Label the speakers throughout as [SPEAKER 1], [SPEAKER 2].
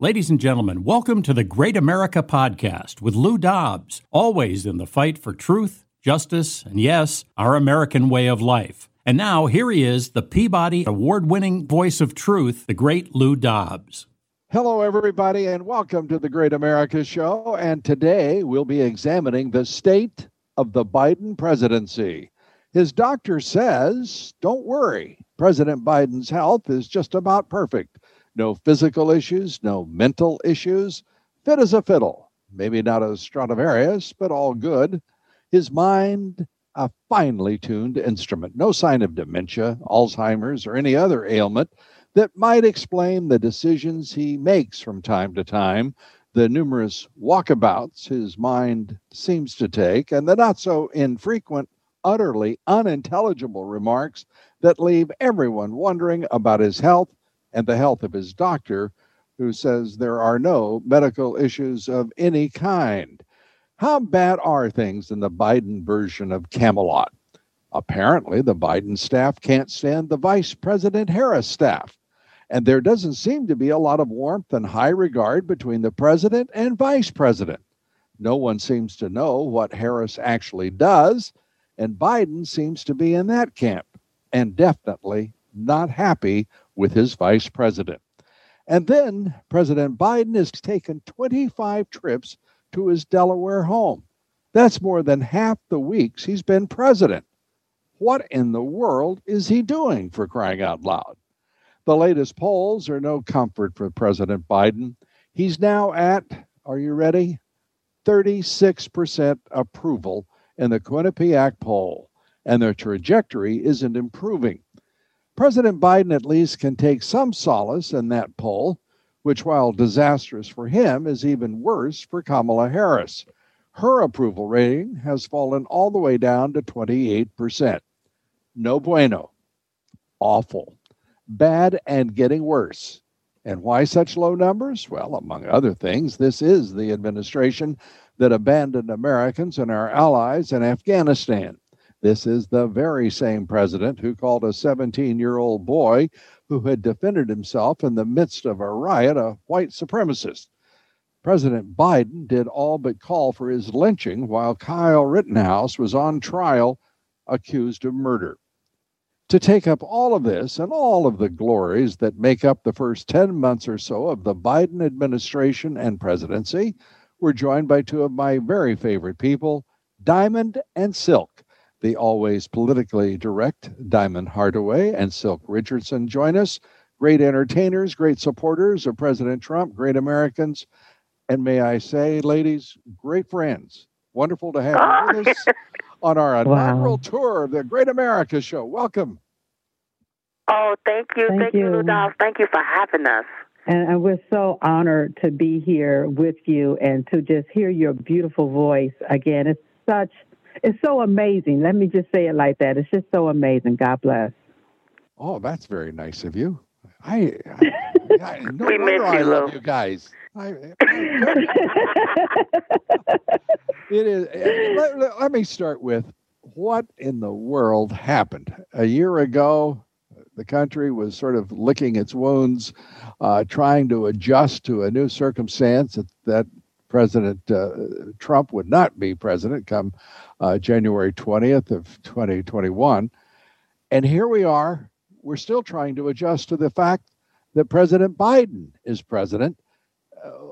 [SPEAKER 1] Ladies and gentlemen, welcome to the Great America Podcast with Lou Dobbs, always in the fight for truth, justice, and yes, our American way of life. And now, here he is, the Peabody Award winning voice of truth, the great Lou Dobbs.
[SPEAKER 2] Hello, everybody, and welcome to the Great America Show. And today we'll be examining the state of the Biden presidency. His doctor says, don't worry, President Biden's health is just about perfect. No physical issues, no mental issues. Fit as a fiddle. Maybe not a Stradivarius, but all good. His mind, a finely tuned instrument. No sign of dementia, Alzheimer's, or any other ailment that might explain the decisions he makes from time to time, the numerous walkabouts his mind seems to take, and the not so infrequent, utterly unintelligible remarks that leave everyone wondering about his health and the health of his doctor, who says there are no medical issues of any kind. How bad are things in the Biden version of Camelot? Apparently, the Biden staff can't stand the Vice President Harris staff. And there doesn't seem to be a lot of warmth and high regard between the president and vice president. No one seems to know what Harris actually does, and Biden seems to be in that camp and definitely not happy with his vice president. And then President Biden has taken 25 trips to his Delaware home. That's more than half the weeks he's been president. What in the world is he doing for crying out loud? The latest polls are no comfort for President Biden. He's now at, are you ready? 36% approval in the Quinnipiac poll, and their trajectory isn't improving. President Biden at least can take some solace in that poll, which, while disastrous for him, is even worse for Kamala Harris. Her approval rating has fallen all the way down to 28%. No bueno. Awful. Bad and getting worse. And why such low numbers? Well, among other things, this is the administration that abandoned Americans and our allies in Afghanistan. This is the very same president who called a 17 year old boy who had defended himself in the midst of a riot a white supremacist. President Biden did all but call for his lynching while Kyle Rittenhouse was on trial accused of murder. To take up all of this and all of the glories that make up the first 10 months or so of the Biden administration and presidency, we're joined by two of my very favorite people, Diamond and Silk the always politically direct Diamond Hardaway and Silk Richardson join us. Great entertainers, great supporters of President Trump, great Americans, and may I say, ladies, great friends. Wonderful to have you with us on our inaugural wow. tour of the Great America Show. Welcome.
[SPEAKER 3] Oh, thank you. Thank, thank you, Rudolph. Thank you for having us.
[SPEAKER 4] And, and, we're so honored to be here with you and to just hear your beautiful voice again. It's such it's so amazing. Let me just say it like that. It's just so amazing. God bless.
[SPEAKER 2] Oh, that's very nice of you. I, I, I no we miss you, I love you guys. I, it is. Let, let, let me start with what in the world happened a year ago. The country was sort of licking its wounds, uh, trying to adjust to a new circumstance that, that President uh, Trump would not be president come uh, January 20th of 2021. And here we are. We're still trying to adjust to the fact that President Biden is president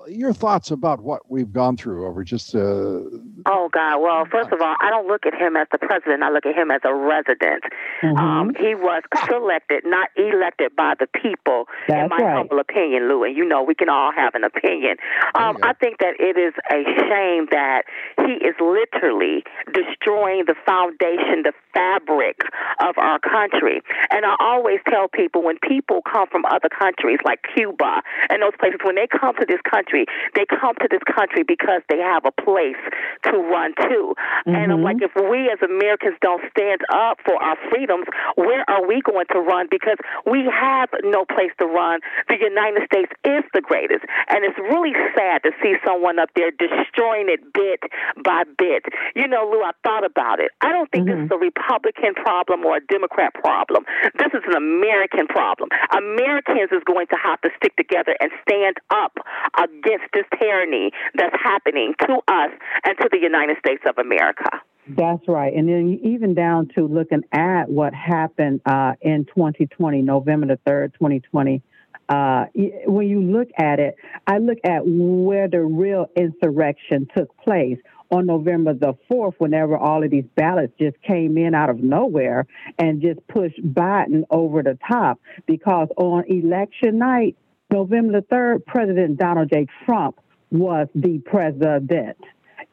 [SPEAKER 2] your thoughts about what we've gone through over just. Uh,
[SPEAKER 3] oh God! Well, first of all, I don't look at him as the president. I look at him as a resident. Mm-hmm. Um, he was selected, not elected by the people.
[SPEAKER 4] That's
[SPEAKER 3] in my
[SPEAKER 4] right.
[SPEAKER 3] humble opinion, Lou, and you know we can all have an opinion. Um, I think that it is a shame that he is literally destroying the foundation, the fabric of our country. And I always tell people when people come from other countries like Cuba and those places, when they come to this country, they come to this country because they have a place to run to. Mm-hmm. And I'm like, if we as Americans don't stand up for our freedoms, where are we going to run? Because we have no place to run. The United States is the greatest. And it's really sad to see someone up there destroying it bit by bit. You know, Lou, I thought about it. I don't think mm-hmm. this is a Republican problem or a Democrat problem. This is an American problem. Americans is going to have to stick together and stand up against this tyranny that's happening to us and to the United States of America.
[SPEAKER 4] That's right. And then even down to looking at what happened uh, in 2020, November the 3rd, 2020. Uh, when you look at it, I look at where the real insurrection took place on November the 4th, whenever all of these ballots just came in out of nowhere and just pushed Biden over the top. Because on election night, November the 3rd, President Donald J. Trump was the president.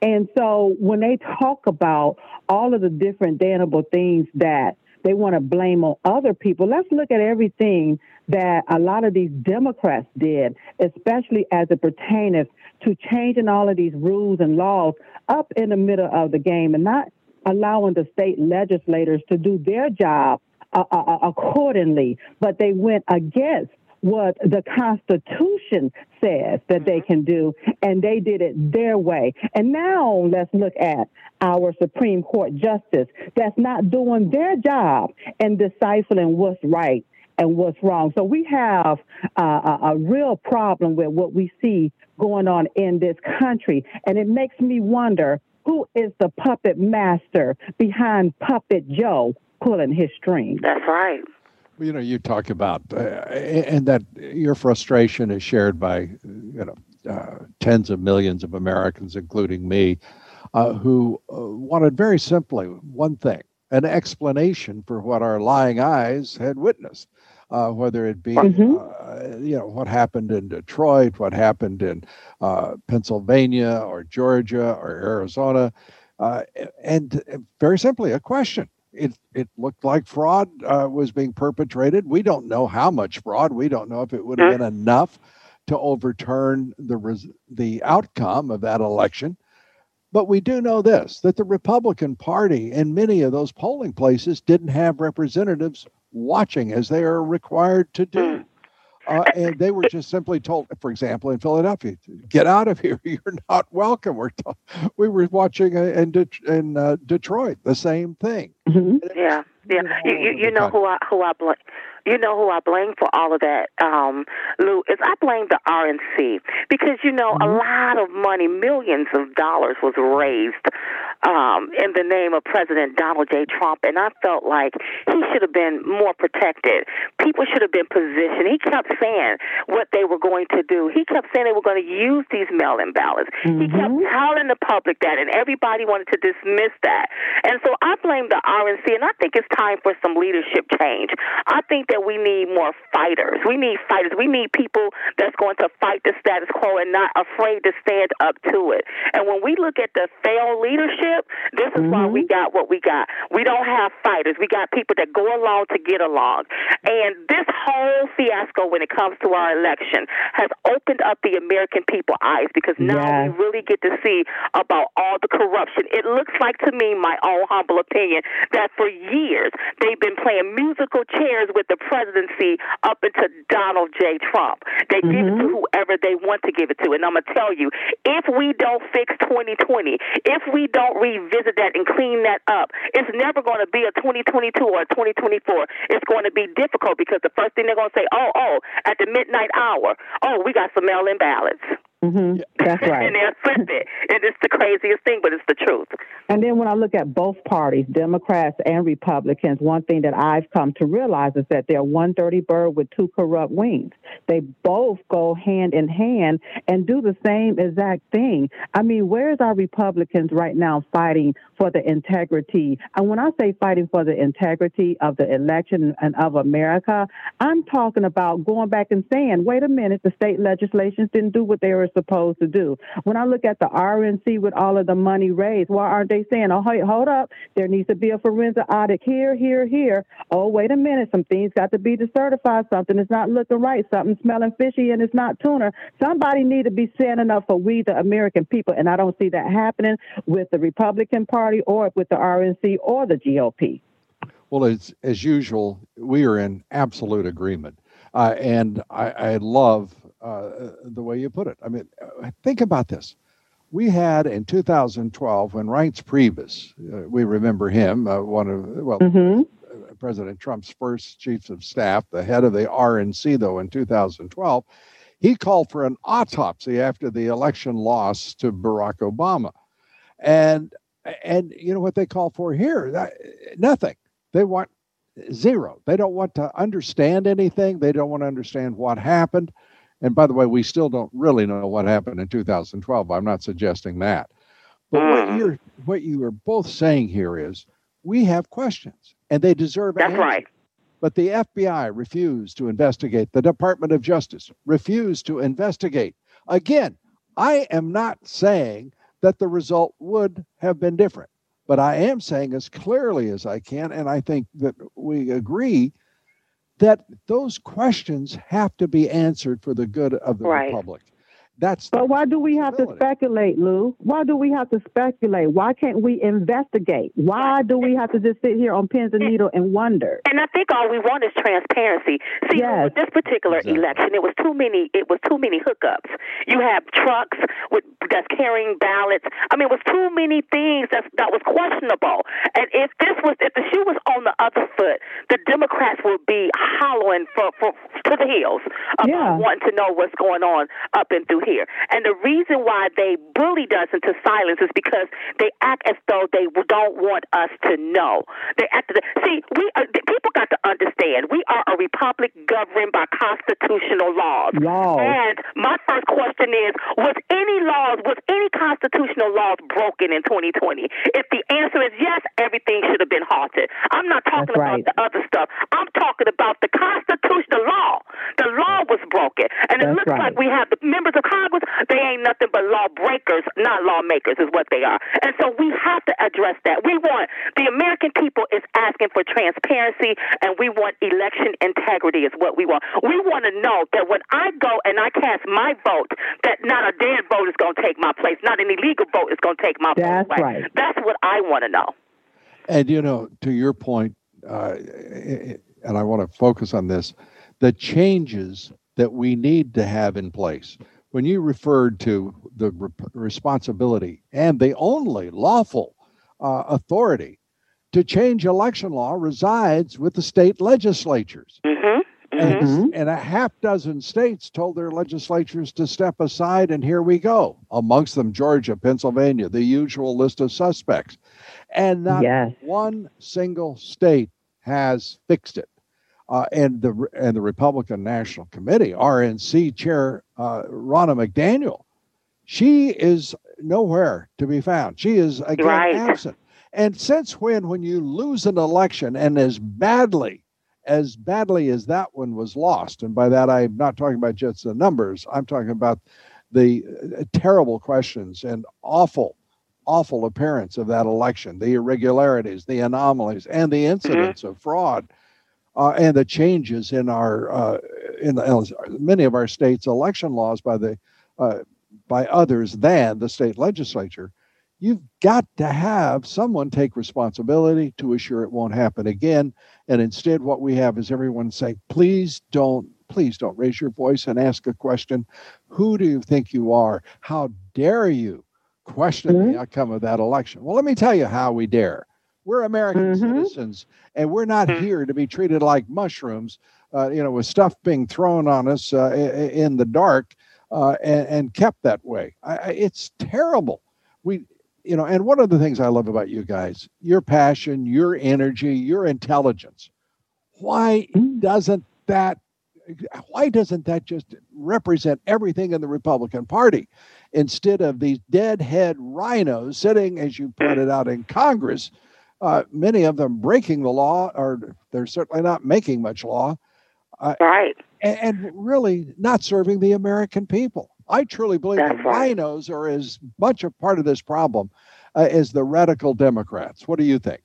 [SPEAKER 4] And so when they talk about all of the different damnable things that they want to blame on other people, let's look at everything that a lot of these Democrats did, especially as it pertains to changing all of these rules and laws up in the middle of the game and not allowing the state legislators to do their job uh, uh, uh accordingly, but they went against what the Constitution says that they can do, and they did it their way. And now let's look at our Supreme Court justice that's not doing their job in deciphering what's right and what's wrong. So we have uh, a, a real problem with what we see going on in this country, and it makes me wonder who is the puppet master behind Puppet Joe pulling his strings.
[SPEAKER 3] That's right
[SPEAKER 2] you know, you talk about, uh, and that your frustration is shared by, you know, uh, tens of millions of Americans, including me, uh, who uh, wanted very simply one thing an explanation for what our lying eyes had witnessed. Uh, whether it be, mm-hmm. Uh, you know, what happened in Detroit, what happened in Pennsylvania or Georgia or Arizona, and very simply a question it it looked like fraud uh, was being perpetrated. We don't know how much fraud. We don't know if it would have been enough to overturn the res- the outcome of that election. But we do know this: that the Republican Party in many of those polling places didn't have representatives watching as they are required to do. Uh, and they were just simply told, for example, in Philadelphia, get out of here. You're not welcome. We're t- we were watching uh, in, De- in uh, Detroit the same thing.
[SPEAKER 3] Mm-hmm. Yeah, yeah. You, you, you know who I who I blame. You know who I blame for all of that, um, Lou, is I blame the RNC because you know mm-hmm. a lot of money, millions of dollars, was raised um, in the name of President Donald J. Trump, and I felt like he should have been more protected. People should have been positioned. He kept saying what they were going to do. He kept saying they were going to use these mail-in ballots. Mm-hmm. He kept telling the public that, and everybody wanted to dismiss that. And so I blame the RNC, and I think it's time for some leadership change. I think that we need more fighters. We need fighters. We need people that's going to fight the status quo and not afraid to stand up to it. And when we look at the failed leadership, this is mm-hmm. why we got what we got. We don't have fighters. We got people that go along to get along. And this whole fiasco when it comes to our election has opened up the American people eyes because now we really get to see about all the corruption. It looks like to me, my own humble opinion, that for years they've been playing musical chairs with the presidency up into Donald J. Trump. They mm-hmm. give it to mm-hmm. whoever they want to give it to. And I'm going to tell you, if we don't fix 2020, if we don't revisit that and clean that up, it's never going to be a 2022 or a 2024. It's going to be difficult because the first thing they're going to say, oh, oh, at the midnight hour, oh, we got some mail in ballots.
[SPEAKER 4] Mm-hmm. That's right.
[SPEAKER 3] and they'll flip it. And it's the craziest thing, but it's the truth.
[SPEAKER 4] And then when I look at both parties, Democrats and Republicans, one thing that I've come to realize is that they're one dirty bird with two corrupt wings. They both go hand in hand and do the same exact thing. I mean, where's our Republicans right now fighting for the integrity? And when I say fighting for the integrity of the election and of America, I'm talking about going back and saying, wait a minute, the state legislations didn't do what they were they're supposed to do. When I look at the RNC with all of the money raised, why aren't they saying, oh, hey, hold up, there needs to be a forensic audit here, here, here. Oh, wait a minute, some things got to be decertified. Something is not looking right. Something smelling fishy and it's not tuna. Somebody need to be standing up for we, the American people. And I don't see that happening with the Republican Party or with the RNC or the GOP.
[SPEAKER 2] Well, as, as usual, we are in absolute agreement. Uh, and I, I love uh, the way you put it. I mean, uh, think about this. We had in 2012 when Reince Priebus, uh, we remember him, uh, one of well, mm-hmm. President Trump's first chiefs of staff, the head of the RNC, though in 2012, he called for an autopsy after the election loss to Barack Obama, and and you know what they call for here? That, nothing. They want zero. They don't want to understand anything. They don't want to understand what happened. And by the way, we still don't really know what happened in 2012. I'm not suggesting that. But what hmm. you're what you are both saying here is we have questions and they deserve
[SPEAKER 3] That's right.
[SPEAKER 2] But the FBI refused to investigate. The Department of Justice refused to investigate. Again, I am not saying that the result would have been different. But I am saying as clearly as I can, and I think that we agree that those questions have to be answered for the good of the
[SPEAKER 3] right.
[SPEAKER 2] republic. That's
[SPEAKER 4] but why do we have to speculate, Lou? Why do we have to speculate? Why can't we investigate? Why do we have to just sit here on pins and needles and wonder?
[SPEAKER 3] And I think all we want is transparency. See, yes. with this particular exactly. election, it was too many. It was too many hookups. You have trucks with that's carrying ballots. I mean, it was too many things that that was questionable. And if this was, if the shoe was on the other foot, the Democrats would be hollering for, for to the hills about yeah. wanting to know what's going on up and through here. And the reason why they bullied us into silence is because they act as though they don't want us to know. They act. See, we are, people got to understand we are a republic governed by constitutional laws.
[SPEAKER 4] Laws.
[SPEAKER 3] And my first question is: Was any laws, was any constitutional laws broken in 2020? If the answer is yes, everything should have been halted. I'm not talking
[SPEAKER 4] That's
[SPEAKER 3] about
[SPEAKER 4] right.
[SPEAKER 3] the other stuff. I'm talking about the constitutional broken, and
[SPEAKER 4] That's
[SPEAKER 3] it looks
[SPEAKER 4] right.
[SPEAKER 3] like we have the members of Congress. They ain't nothing but lawbreakers, not lawmakers, is what they are. And so we have to address that. We want the American people is asking for transparency, and we want election integrity is what we want. We want to know that when I go and I cast my vote, that not a dead vote is going to take my place, not an illegal vote is going to take my
[SPEAKER 4] That's
[SPEAKER 3] vote
[SPEAKER 4] right.
[SPEAKER 3] That's what I want to know.
[SPEAKER 2] And you know, to your point, uh, and I want to focus on this, the changes that we need to have in place. When you referred to the re- responsibility and the only lawful uh, authority to change election law resides with the state legislatures.
[SPEAKER 3] Mm-hmm.
[SPEAKER 2] And,
[SPEAKER 4] Mhm.
[SPEAKER 2] and a half dozen states told their legislatures to step aside, and here we go. Amongst them, Georgia, Pennsylvania, the usual list of suspects. And not
[SPEAKER 4] Yes.
[SPEAKER 2] one single state has fixed it. Uh, and the and the Republican National Committee, RNC Chair uh, Ronna McDaniel, she is nowhere to be found. She is again
[SPEAKER 3] Right.
[SPEAKER 2] absent. And since when, when you lose an election and as badly as badly as that one was lost, and by that I'm not talking about just the numbers, I'm talking about the uh, terrible questions and awful, awful appearance of that election, the irregularities, the anomalies, and the incidents of fraud, uh, and the changes in our uh, in the, many of our states' election laws by the uh, by others than the state legislature. You've got to have someone take responsibility to assure it won't happen again. And instead, what we have is everyone saying, please don't, please don't raise your voice and ask a question. Who do you think you are? How dare you question
[SPEAKER 4] Mhm.
[SPEAKER 2] the outcome of that election? Well, let me tell you how we dare. We're American
[SPEAKER 4] Mhm.
[SPEAKER 2] citizens, and we're not
[SPEAKER 3] Mhm.
[SPEAKER 2] here to be treated like mushrooms, uh, you know, with stuff being thrown on us uh, in the dark uh, and, and kept that way. I, it's terrible. We, you know, and one of the things I love about you guys, your passion, your energy, your intelligence. Why
[SPEAKER 4] Mm.
[SPEAKER 2] doesn't that? Why doesn't that just represent everything in the Republican Party instead of these deadhead rhinos sitting, as you pointed out, in Congress? Uh, many of them breaking the law, or they're certainly not making much law,
[SPEAKER 3] Right.
[SPEAKER 2] and, and really not serving the American people. I truly believe
[SPEAKER 3] That's
[SPEAKER 2] the
[SPEAKER 3] right.
[SPEAKER 2] rhinos are as much a part of this problem uh, as the radical Democrats. What do you think?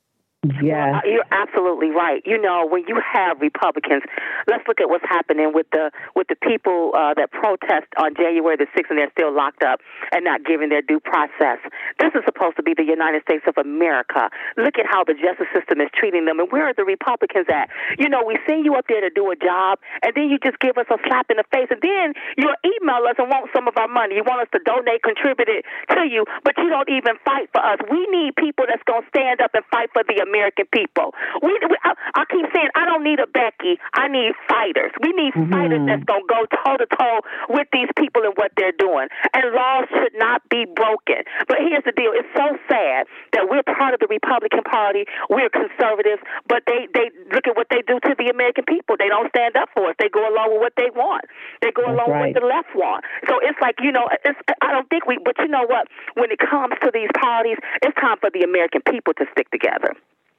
[SPEAKER 4] Yes.
[SPEAKER 3] Uh, You're absolutely right. You know, when you have Republicans, let's look at what's happening with the with the people uh, that protest on January the sixth, and they're still locked up and not given their due process. This is supposed to be the United States of America. Look at how the justice system is treating them, and where are the Republicans at? You know, we send you up there to do a job, and then you just give us a slap in the face, and then you email us and want some of our money. You want us to donate, contribute it to you, but you don't even fight for us. We need people that's going to stand up and fight for the American people. We, we I, I keep saying I don't need a Becky. I need fighters. We need mm-hmm. fighters that's going to go toe to toe with these people and what they're doing. And laws should not be broken. But here's the deal: it's so sad that we're part of the Republican Party. We're conservatives, but they they look at what they do to the American people. They don't stand up for us. They go along with what they want. They go
[SPEAKER 4] That's
[SPEAKER 3] along
[SPEAKER 4] right.
[SPEAKER 3] with the left want. So it's like you know, it's, I don't think we. But you know what? When it comes to these parties, it's time for the American people to stick together.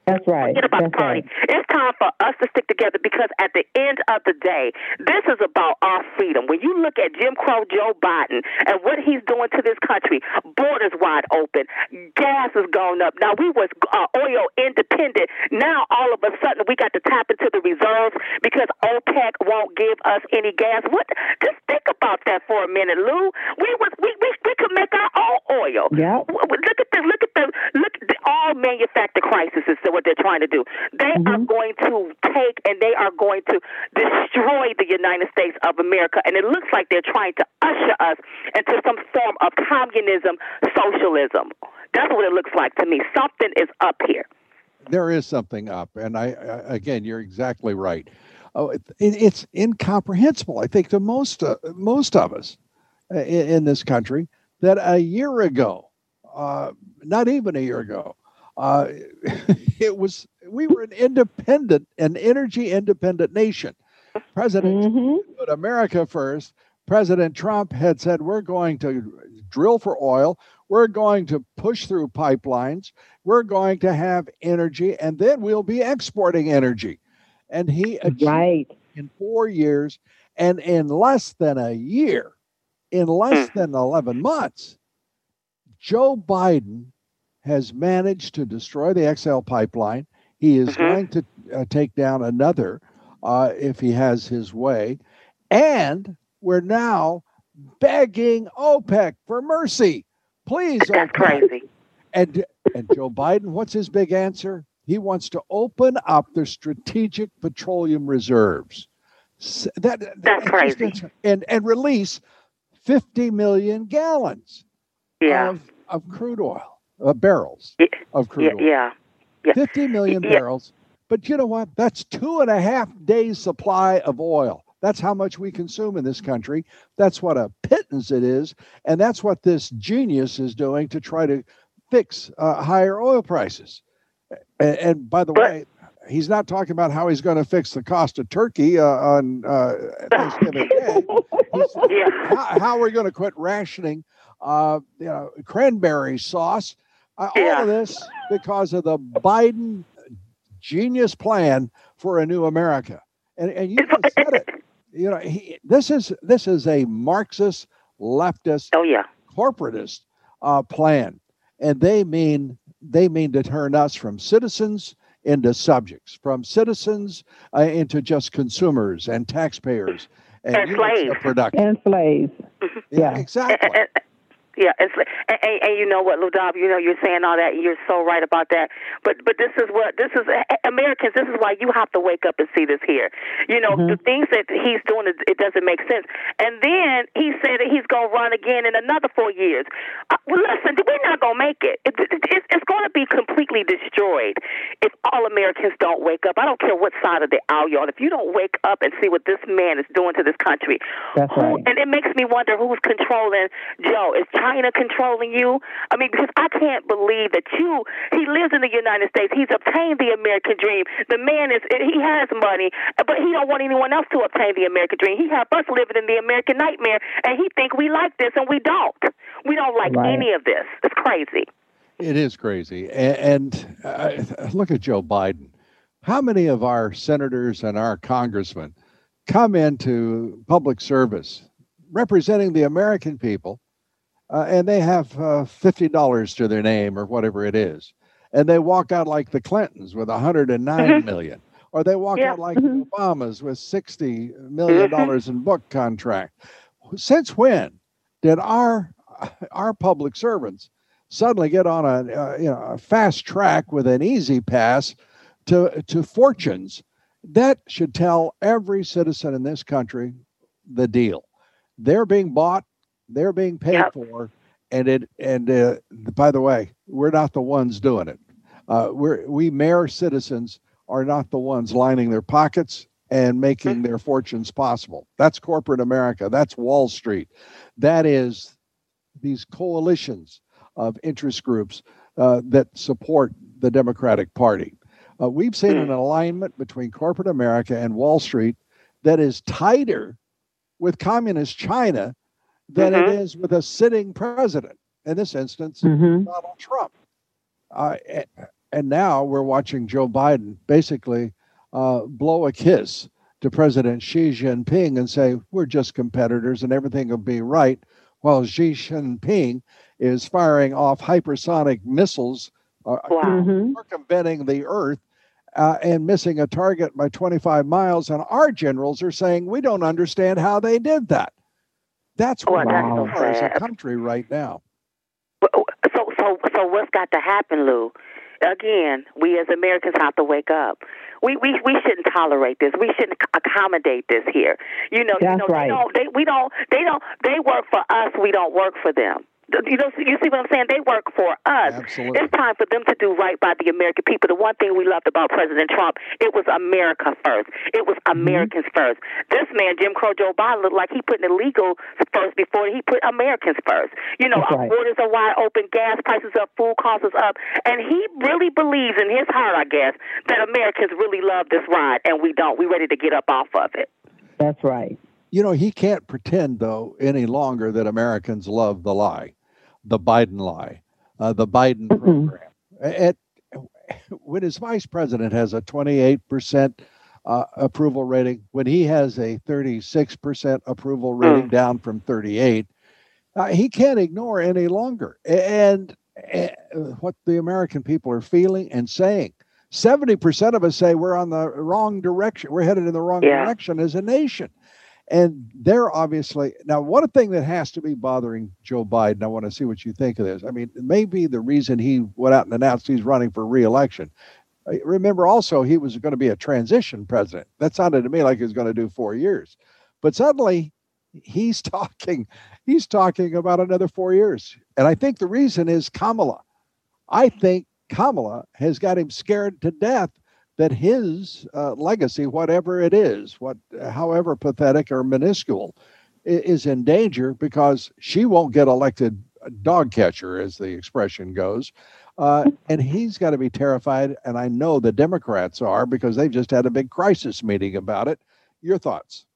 [SPEAKER 4] That's right.
[SPEAKER 3] Forget about
[SPEAKER 4] That's
[SPEAKER 3] the party.
[SPEAKER 4] right.
[SPEAKER 3] It's time for us to stick together because at the end of the day, this is about our freedom. When you look at Jim Crow Joe Biden and what he's doing to this country, borders wide open, gas has gone up. Now we was uh, oil independent. Now all of a sudden we got to tap into the reserves because OPEC won't give us any gas. What? Just think about that for a minute, Lou. We was we we, we could make our own oil. W- Look at the look at the look at the, all manufactured crises is what they're trying to do. They are going to take and they are going to destroy the United States of America, and it looks like they're trying to usher us into some form of communism, socialism. That's what it looks like to me. Something is up here.
[SPEAKER 2] There is something up, and I, I again, you're exactly right. Oh, it, it's incomprehensible. I think to most uh, most of us uh, in, in this country that a year ago, uh, not even a year ago, uh, it was we were an independent, an energy independent nation. President
[SPEAKER 4] hmm
[SPEAKER 2] put America first. President Trump had said, We're going to drill for oil. We're going to push through pipelines. We're going to have energy, and then we'll be exporting energy. And he achieved
[SPEAKER 4] Right.
[SPEAKER 2] in four years, and in less than a year, in less than 11 months, Joe Biden has managed to destroy the XL pipeline. He is
[SPEAKER 3] Mhm.
[SPEAKER 2] going to uh, take down another uh, if he has his way. And we're now begging OPEC for mercy. Please,
[SPEAKER 3] That's
[SPEAKER 2] OPEC.
[SPEAKER 3] crazy.
[SPEAKER 2] And, and Joe Biden, what's his big answer? He wants to open up the strategic petroleum reserves. That, that-
[SPEAKER 3] That's crazy.
[SPEAKER 2] and, and release 50 million gallons
[SPEAKER 3] Yeah.
[SPEAKER 2] of, of crude oil, uh, barrels
[SPEAKER 3] Yeah.
[SPEAKER 2] of
[SPEAKER 3] Yeah.
[SPEAKER 2] crude oil.
[SPEAKER 3] Yeah. yeah.
[SPEAKER 2] 50 million
[SPEAKER 3] Yeah.
[SPEAKER 2] barrels. But you know what? That's two and a half days' supply of oil. That's how much we consume in this country. That's what a pittance it is. And that's what this genius is doing to try to fix uh, higher oil prices. And, and by the
[SPEAKER 3] But-
[SPEAKER 2] way, he's not talking about how he's going to fix the cost of turkey uh, on uh, Thanksgiving Day. He's,
[SPEAKER 3] Yeah.
[SPEAKER 2] how, how are we going to quit rationing uh, you know, cranberry sauce? Uh, All
[SPEAKER 3] Yeah.
[SPEAKER 2] of this because of the Biden genius plan for a new America. And, and you just said it. You know, he, this is this is a Marxist leftist
[SPEAKER 3] Oh yeah.
[SPEAKER 2] corporatist uh, plan, and they mean they mean to turn us from citizens into subjects, from citizens uh, into just consumers and taxpayers and,
[SPEAKER 3] And
[SPEAKER 2] units of
[SPEAKER 3] slaves.
[SPEAKER 2] production.
[SPEAKER 4] And slaves. yeah.
[SPEAKER 2] exactly.
[SPEAKER 3] Yeah, and, and, and, and you know what, Ludov, you know you're saying all that, and you're so right about that. But but this is what this is Americans. This is why you have to wake up and see this here. You know the things that he's doing, it, it doesn't make sense. And then he said that he's going to run again in another four years. Uh, well, listen, we're not going to make it. It, it, it. It's going to be completely destroyed if all Americans don't wake up. I don't care what side of the aisle you're on. If you don't wake up and see what this man is doing to this country,
[SPEAKER 4] That's
[SPEAKER 3] who,
[SPEAKER 4] right.
[SPEAKER 3] and it makes me wonder who's controlling Joe. Is China controlling you? I mean, because I can't believe that you. He lives in the United States. He's obtained the American dream. The man is. He has money, but he don't want anyone else to obtain the American dream. He have us living in the American nightmare, and he think we like this, and we don't. We don't like
[SPEAKER 4] Right.
[SPEAKER 3] any of this. It's crazy.
[SPEAKER 2] It is crazy. A- And uh, look at Joe Biden. How many of our senators and our congressmen come into public service representing the American people, uh, and they have uh, fifty dollars to their name or whatever it is, and they walk out like the Clintons with a hundred and nine
[SPEAKER 3] Mm-hmm.
[SPEAKER 2] or they walk
[SPEAKER 3] Yeah.
[SPEAKER 2] out like the Obamas with sixty million dollars in book contract. Since when did our our public servants suddenly get on a uh, you know a fast track with an easy pass to to fortunes? That should tell every citizen in this country the deal. They're being bought, they're being paid
[SPEAKER 3] Yep.
[SPEAKER 2] for, and it and uh, by the way, we're not the ones doing it. Uh, we're we mere citizens are not the ones lining their pockets and making their fortunes possible. That's corporate America. That's Wall Street. That is these coalitions of interest groups uh, that support the Democratic Party. Uh, we've seen an alignment between corporate America and Wall Street that is tighter with communist China than it
[SPEAKER 3] Mhm.
[SPEAKER 2] is with a sitting president. In this instance,
[SPEAKER 4] hmm
[SPEAKER 2] Donald Trump. Uh, and now we're watching Joe Biden basically uh, blow a kiss to President Xi Jinping and say, we're just competitors and everything will be right, while Xi Jinping is firing off hypersonic missiles, uh,
[SPEAKER 3] Wow.
[SPEAKER 4] hmm
[SPEAKER 2] circumventing the Earth. Uh, and missing a target by 25 miles, and our generals are saying we don't understand how they did that. That's
[SPEAKER 3] Oh,
[SPEAKER 2] what
[SPEAKER 4] that's
[SPEAKER 2] we
[SPEAKER 4] so
[SPEAKER 2] are as a country right now.
[SPEAKER 3] Oh, so, so, so, what's got to happen, Lou? Again, we as Americans have to wake up. We we we shouldn't tolerate this. We shouldn't accommodate this here. You know, you know,
[SPEAKER 4] right.
[SPEAKER 3] they don't. They we don't. They don't. They work for us. We don't work for them. You know, you see what I'm saying? They work for us.
[SPEAKER 2] Absolutely.
[SPEAKER 3] It's time for them to do right by the American people. The one thing we loved about President Trump, it was America first. It was
[SPEAKER 4] Mm-hmm.
[SPEAKER 3] Americans first. This man, Jim Crow Joe Biden, looked like he put illegal first before he put Americans first. You know,
[SPEAKER 4] That's
[SPEAKER 3] our
[SPEAKER 4] right.
[SPEAKER 3] borders are wide open, gas prices up, food costs up, and he really believes in his heart, I guess, that Americans really love this ride, and we don't. We ready to get up off of it.
[SPEAKER 4] That's right.
[SPEAKER 2] You know, he can't pretend, though, any longer that Americans love the lie, the Biden lie, uh, the Biden
[SPEAKER 4] Mhm.
[SPEAKER 2] program. At, when his vice president has a 28% uh, approval rating, when he has a 36% approval rating down from 38, uh, he can't ignore any longer. And uh, what the American people are feeling and saying. 70% of us say we're on the wrong direction. We're headed in the wrong
[SPEAKER 3] Yeah.
[SPEAKER 2] direction as a nation. And they're obviously now one thing that has to be bothering Joe Biden. I want to see what you think of this. I mean, maybe the reason he went out and announced he's running for reelection. Uh, Remember, also he was going to be a transition president. That sounded to me like he was going to do four years, but suddenly he's talking. He's talking about another four years, and I think the reason is Kamala. I think Kamala has got him scared to death that his uh, legacy, whatever it is, what, however pathetic or minuscule, is in danger because she won't get elected dog catcher, as the expression goes. Uh, and he's got to be terrified. And I know the Democrats are because they've just had a big crisis meeting about it. Your thoughts?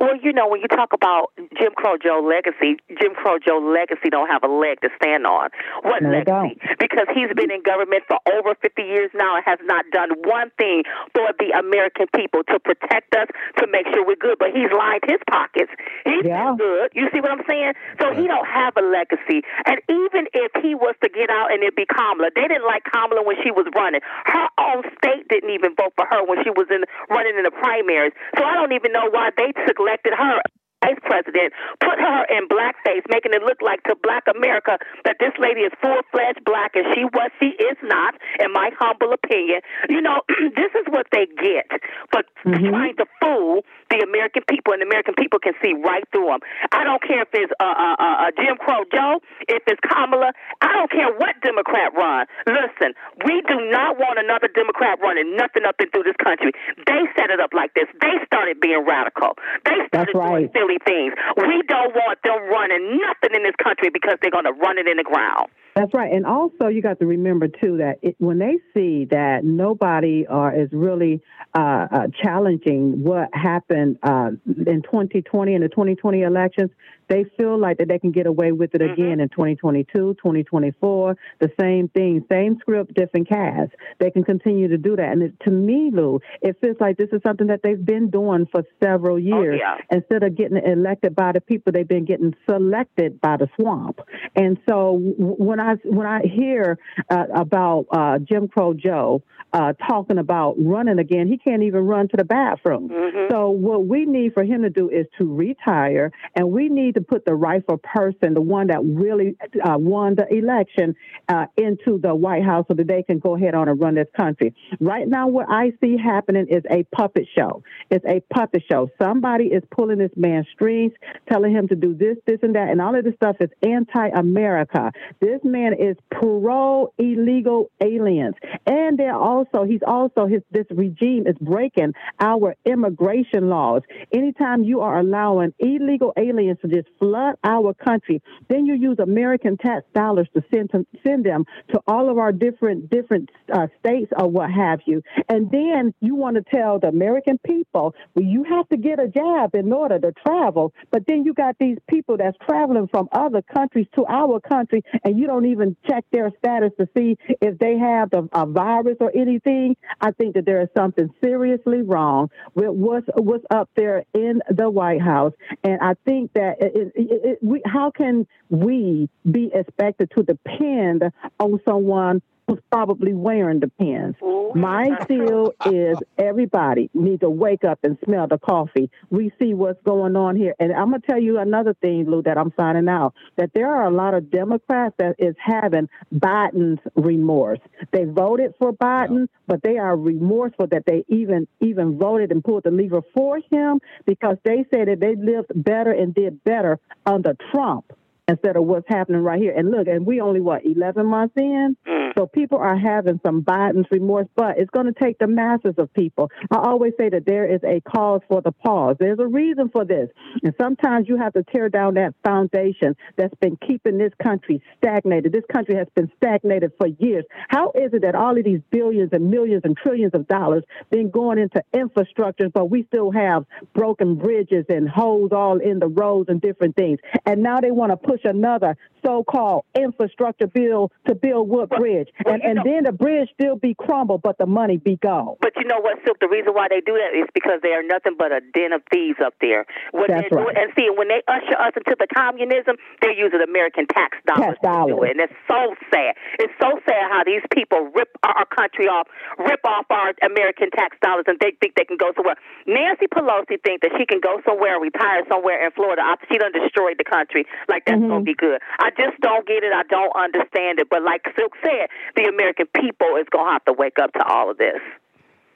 [SPEAKER 3] Well, you know, when you talk about Jim Crow Joe legacy, Jim Crow Joe legacy don't have a leg to stand on. What
[SPEAKER 4] No,
[SPEAKER 3] legacy? Because he's been in government for over 50 years now and has not done one thing for the American people to protect us, to make sure we're good. But he's lined his pockets. He's
[SPEAKER 4] Yeah.
[SPEAKER 3] good. You see what I'm saying? So he don't have a legacy. And even if he was to get out and it be Kamala, they didn't like Kamala when she was running. Her own state didn't even vote for her when she was in running in the primaries. So I don't even know why they selected her vice president, put her in blackface, making it look like to black America that this lady is full fledged black and she was she is not, in my humble opinion. You know, this is what they get for
[SPEAKER 4] Mhm.
[SPEAKER 3] trying to fool the American people, and the American people can see right through them. I don't care if it's uh, uh, uh, uh, Jim Crow Joe, if it's Kamala. I don't care what Democrat run. Listen, we do not want another Democrat running nothing up and through this country. They set it up like this. They started being radical. They started doing silly things. We don't want them running nothing in this country because they're going to run it in the ground.
[SPEAKER 4] That's right. And also, you got to remember, too, that it, when they see that nobody uh, is really uh, uh, challenging what happened uh, in 2020 and the 2020 elections, they feel like that they can get away with it mm-hmm. again in 2022, 2024, the same thing, same script, different cast. They can continue to do that. And it, to me, Lou, it feels like this is something that they've been doing for several oh, years.
[SPEAKER 3] Oh, yeah.
[SPEAKER 4] Instead of getting elected by the people, they've been getting selected by the swamp. And so when I when I hear uh, about uh, Jim Crow Joe uh, talking about running again, he can't even run to the bathroom.
[SPEAKER 3] Mm-hmm.
[SPEAKER 4] So what we need for him to do is to retire, and we need to put the rightful person, the one that really uh, won the election, uh, into the White House so that they can go ahead on and run this country. Right now, what I see happening is a puppet show. It's a puppet show. Somebody is pulling this man's strings, telling him to do this, this, and that, and all of this stuff is anti-America. This man is pro illegal aliens, and they're also he's also his this regime is breaking our immigration laws. Anytime you are allowing illegal aliens to just flood our country. Then you use American tax dollars to send to, send them to all of our different different uh, states or what have you. And then you want to tell the American people, well, you have to get a jab in order to travel. But then you got these people that's traveling from other countries to our country, and you don't even check their status to see if they have the, a virus or anything. I think that there is something seriously wrong with what's what's up there in the White House, and I think that it, it, it, we, how can we be expected to depend on someone who's probably wearing the pants. My feel is everybody needs to wake up and smell the coffee. We see what's going on here. And I'm going to tell you another thing, Lou, that I'm finding out that there are a lot of Democrats that is having Biden's remorse. They voted for Biden, but they are remorseful that they even even voted and pulled the lever for him because they say that they lived better and did better under Trump instead of what's happening right here. And look, and we only what eleven months in,
[SPEAKER 3] mm.
[SPEAKER 4] so people are having some Biden's remorse, but it's going to take the masses of people. I always say that there is a cause for the pause. There's a reason for this, and sometimes you have to tear down that foundation that's been keeping this country stagnated. This country has been stagnated for years. How is it that all of these billions and millions and trillions of dollars been going into infrastructure, but we still have broken bridges and holes all in the roads and different things, and now they want to put push another so-called infrastructure bill to build Wood Bridge,
[SPEAKER 3] well,
[SPEAKER 4] and, and
[SPEAKER 3] know,
[SPEAKER 4] then the bridge still be crumbled, but the money be gone.
[SPEAKER 3] But you know what, Silk? The reason why they do that is because they are nothing but a den of thieves up there.
[SPEAKER 4] What That's right.
[SPEAKER 3] and see, when they usher us into the communism, they're using American tax dollars,
[SPEAKER 4] tax dollars.
[SPEAKER 3] to do it, and it's so sad. It's so sad how these people rip our country off, rip off our American tax dollars, and they think they can go somewhere. Nancy Pelosi thinks that she can go somewhere, retire somewhere in Florida after she done destroyed the country. Like that's mm-hmm. gonna be good. I just don't get it. I don't understand it. But like Silk said, the American people is going to have to wake up to all of this.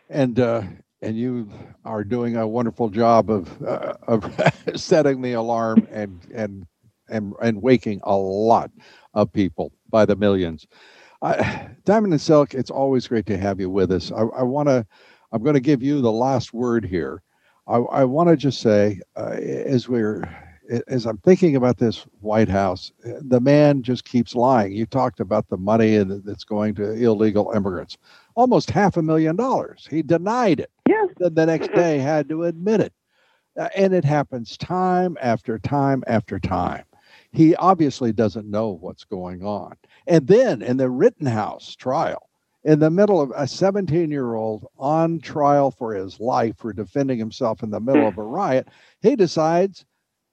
[SPEAKER 2] And uh, and you are doing a wonderful job of uh, of setting the alarm and and and and waking a lot of people by the millions. Diamond and Silk, it's always great to have you with us. I, I want to. I'm going to give you the last word here. I, I want to just say, uh, as we're as I'm thinking about this White House, the man just keeps lying. You talked about the money that's going to illegal immigrants, almost half a million dollars. He denied it.
[SPEAKER 4] Yes.
[SPEAKER 2] Then the next day had to admit it. Uh, and it happens time after time after time. He obviously doesn't know what's going on. And then in the Rittenhouse trial, in the middle of a 17 year old on trial for his life for defending himself in the middle of a riot, he decides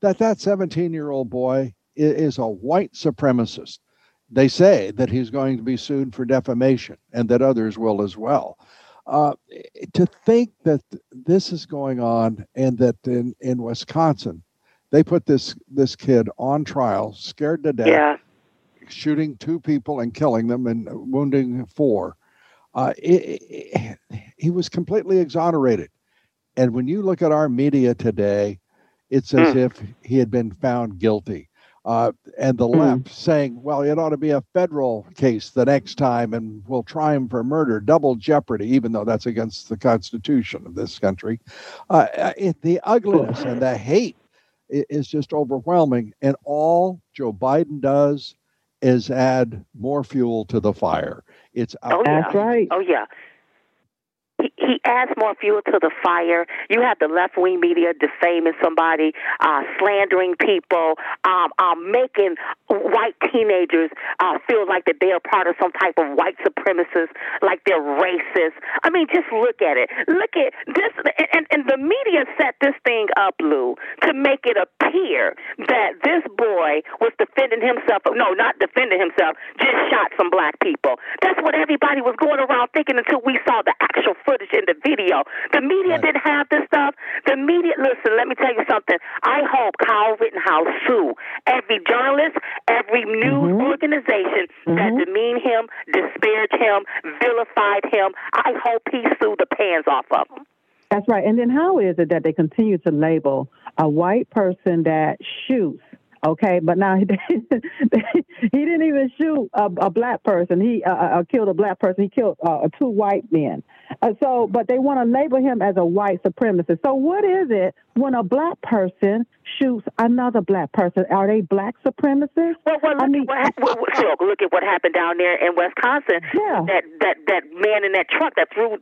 [SPEAKER 2] that that 17 year old boy is a white supremacist. They say that he's going to be sued for defamation and that others will as well. Uh, to think that this is going on and that in, in Wisconsin, they put this this kid on trial, scared to death,
[SPEAKER 3] yeah.
[SPEAKER 2] shooting two people and killing them and wounding four. Uh, it, it, he was completely exonerated. And when you look at our media today, it's as mm. if he had been found guilty. Uh, and the mm. left saying, well, it ought to be a federal case the next time and we'll try him for murder, double jeopardy, even though that's against the Constitution of this country. Uh, uh it, the ugliness and the hate is just overwhelming. And all Joe Biden does is add more fuel to the fire. It's
[SPEAKER 3] oh, yeah.
[SPEAKER 4] That's right.
[SPEAKER 3] Oh yeah he, adds more fuel to the fire. You have the left wing media defaming somebody, uh, slandering people, um, um, making white teenagers uh, feel like that they are part of some type of white supremacist, like they're racist. I mean, just look at it. Look at this, and, and the media set this thing up, Lou, to make it appear that this boy was defending himself. No, not defending himself, just shot some black people. That's what everybody was going around thinking until we saw the actual footage in the video. The media right. didn't have this stuff. The media, listen, let me tell you something. I hope Kyle Rittenhouse sue every journalist, every news mm-hmm. organization mm-hmm. that demeaned him, disparaged him, vilified him. I hope he sued the pants off of him.
[SPEAKER 4] That's right. And then how is it that they continue to label a white person that shoots Okay, but now he, he didn't even shoot a, a black person. He uh, uh, killed a black person. He killed uh, two white men. Uh, so, but they want to label him as a white supremacist. So, what is it when a black person shoots another black person? Are they black supremacists?
[SPEAKER 3] Well, well look, I mean, at what, look, look at what happened down there in Wisconsin.
[SPEAKER 4] Yeah.
[SPEAKER 3] That that that man in that truck that threw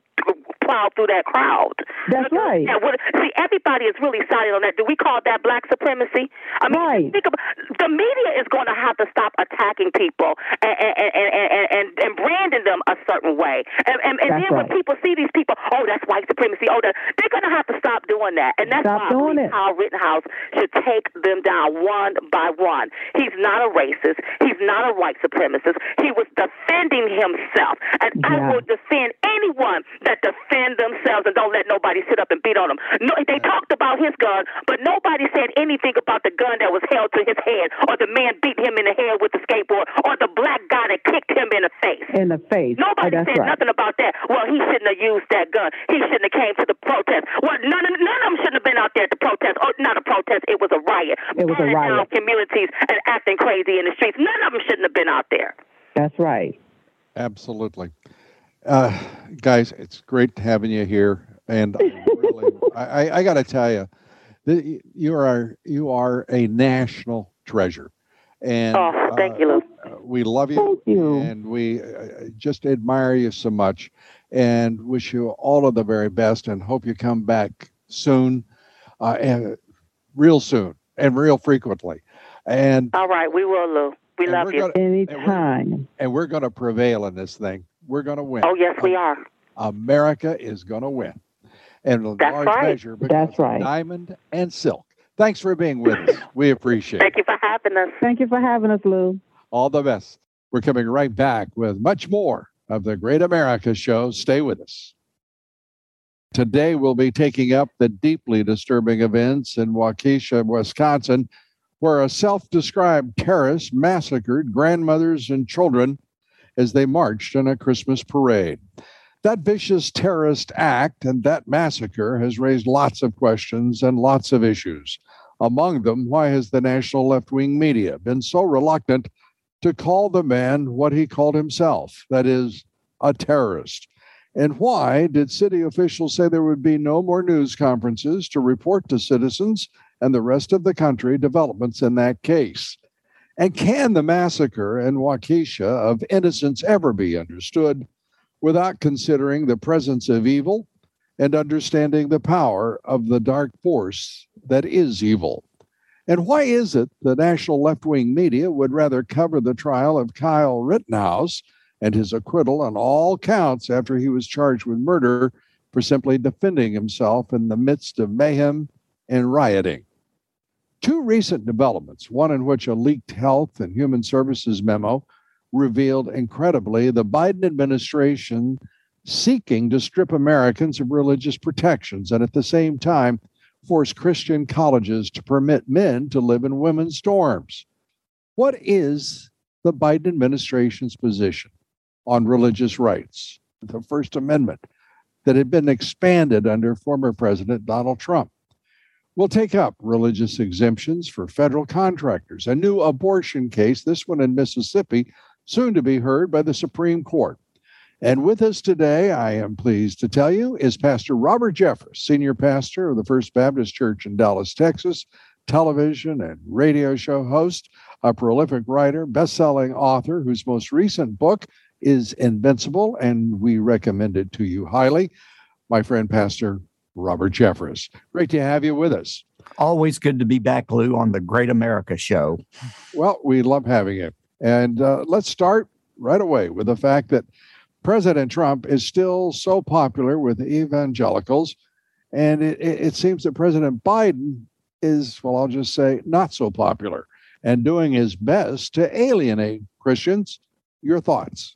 [SPEAKER 3] plowed through that crowd.
[SPEAKER 4] That's right.
[SPEAKER 3] Yeah, what, see, everybody is really silent on that. Do we call that black supremacy? I mean,
[SPEAKER 4] right.
[SPEAKER 3] think about the media is going to have to stop attacking people and and and and, and, and branding them a certain way. And and, and then right. when people see these people, oh, that's white supremacy. Oh, that, they're going to have to stop doing that. And that's
[SPEAKER 4] stop
[SPEAKER 3] why
[SPEAKER 4] doing.
[SPEAKER 3] Kyle Rittenhouse should take them down one by one. He's not a racist. He's not a white supremacist. He was defending himself, and yeah. I will defend anyone that defend themselves and don't let nobody sit up and beat on them. No, they talked about his gun, but nobody said anything about the gun that was held to his head, or the man beat him in the head with the skateboard, or the black guy that kicked him in the face.
[SPEAKER 4] In the face.
[SPEAKER 3] Nobody
[SPEAKER 4] oh,
[SPEAKER 3] said
[SPEAKER 4] right.
[SPEAKER 3] nothing about that. Well, he shouldn't have used that gun. He shouldn't have came to the protest. Well, none of none of them shouldn't have been out there to protest. Oh, not a protest. It was a riot.
[SPEAKER 4] It was a riot.
[SPEAKER 3] Communities and acting crazy in the streets. None of them shouldn't have been out there.
[SPEAKER 4] That's right.
[SPEAKER 2] Absolutely. Uh, guys, it's great having you here, and really, I, I, I got to tell you, you are you are a national treasure. And
[SPEAKER 3] oh, thank uh, you, Lou.
[SPEAKER 2] We love you,
[SPEAKER 4] thank you,
[SPEAKER 2] and we uh, just admire you so much, and wish you all of the very best, and hope you come back soon, uh, and real soon, and real frequently. And
[SPEAKER 3] all right, we will, Lou. We love you.
[SPEAKER 4] Gonna, Anytime.
[SPEAKER 2] And we're, we're going to prevail in this thing. We're going to win.
[SPEAKER 3] Oh yes, we are.
[SPEAKER 2] America is going to win, and
[SPEAKER 3] That's
[SPEAKER 2] large
[SPEAKER 3] right.
[SPEAKER 2] measure because
[SPEAKER 4] That's right.
[SPEAKER 2] diamond and silk. Thanks for being with us. We appreciate
[SPEAKER 3] Thank
[SPEAKER 2] it.
[SPEAKER 3] you for having us.
[SPEAKER 4] Thank you for having us, Lou.
[SPEAKER 2] All the best. We're coming right back with much more of the Great America Show. Stay with us. Today, we'll be taking up the deeply disturbing events in Waukesha, Wisconsin, where a self described terrorist massacred grandmothers and children as they marched in a Christmas parade. That vicious terrorist act and that massacre has raised lots of questions and lots of issues. Among them, why has the national left wing media been so reluctant to call the man what he called himself, that is, a terrorist? And why did city officials say there would be no more news conferences to report to citizens and the rest of the country developments in that case? And can the massacre in Waukesha of innocents ever be understood without considering the presence of evil and understanding the power of the dark force that is evil. And why is it the national left wing media would rather cover the trial of Kyle Rittenhouse and his acquittal on all counts after he was charged with murder for simply defending himself in the midst of mayhem and rioting? Two recent developments, one in which a leaked Health and Human Services memo revealed incredibly the Biden administration seeking to strip Americans of religious protections and at the same time force Christian colleges to permit men to live in women's dorms. What is the Biden administration's position on religious rights, the First Amendment that had been expanded under former President Donald Trump? We'll take up religious exemptions for federal contractors, a new abortion case, this one in Mississippi, soon to be heard by the Supreme Court. And with us today, I am pleased to tell you, is Pastor Robert Jeffress, Senior Pastor of the First Baptist Church in Dallas, Texas, television and radio show host a prolific writer, best-selling author whose most recent book is Invincible, and we recommend it to you highly. My friend, Pastor Robert Jeffress. Great to have you with us.
[SPEAKER 5] Always good to be back, Lou, on the Great America Show.
[SPEAKER 2] Well, we love having you. And uh, let's start right away with the fact that President Trump is still so popular with evangelicals. And it, it, seems that President Biden is, well, I'll just say, not so popular and doing his best to alienate Christians. Your thoughts?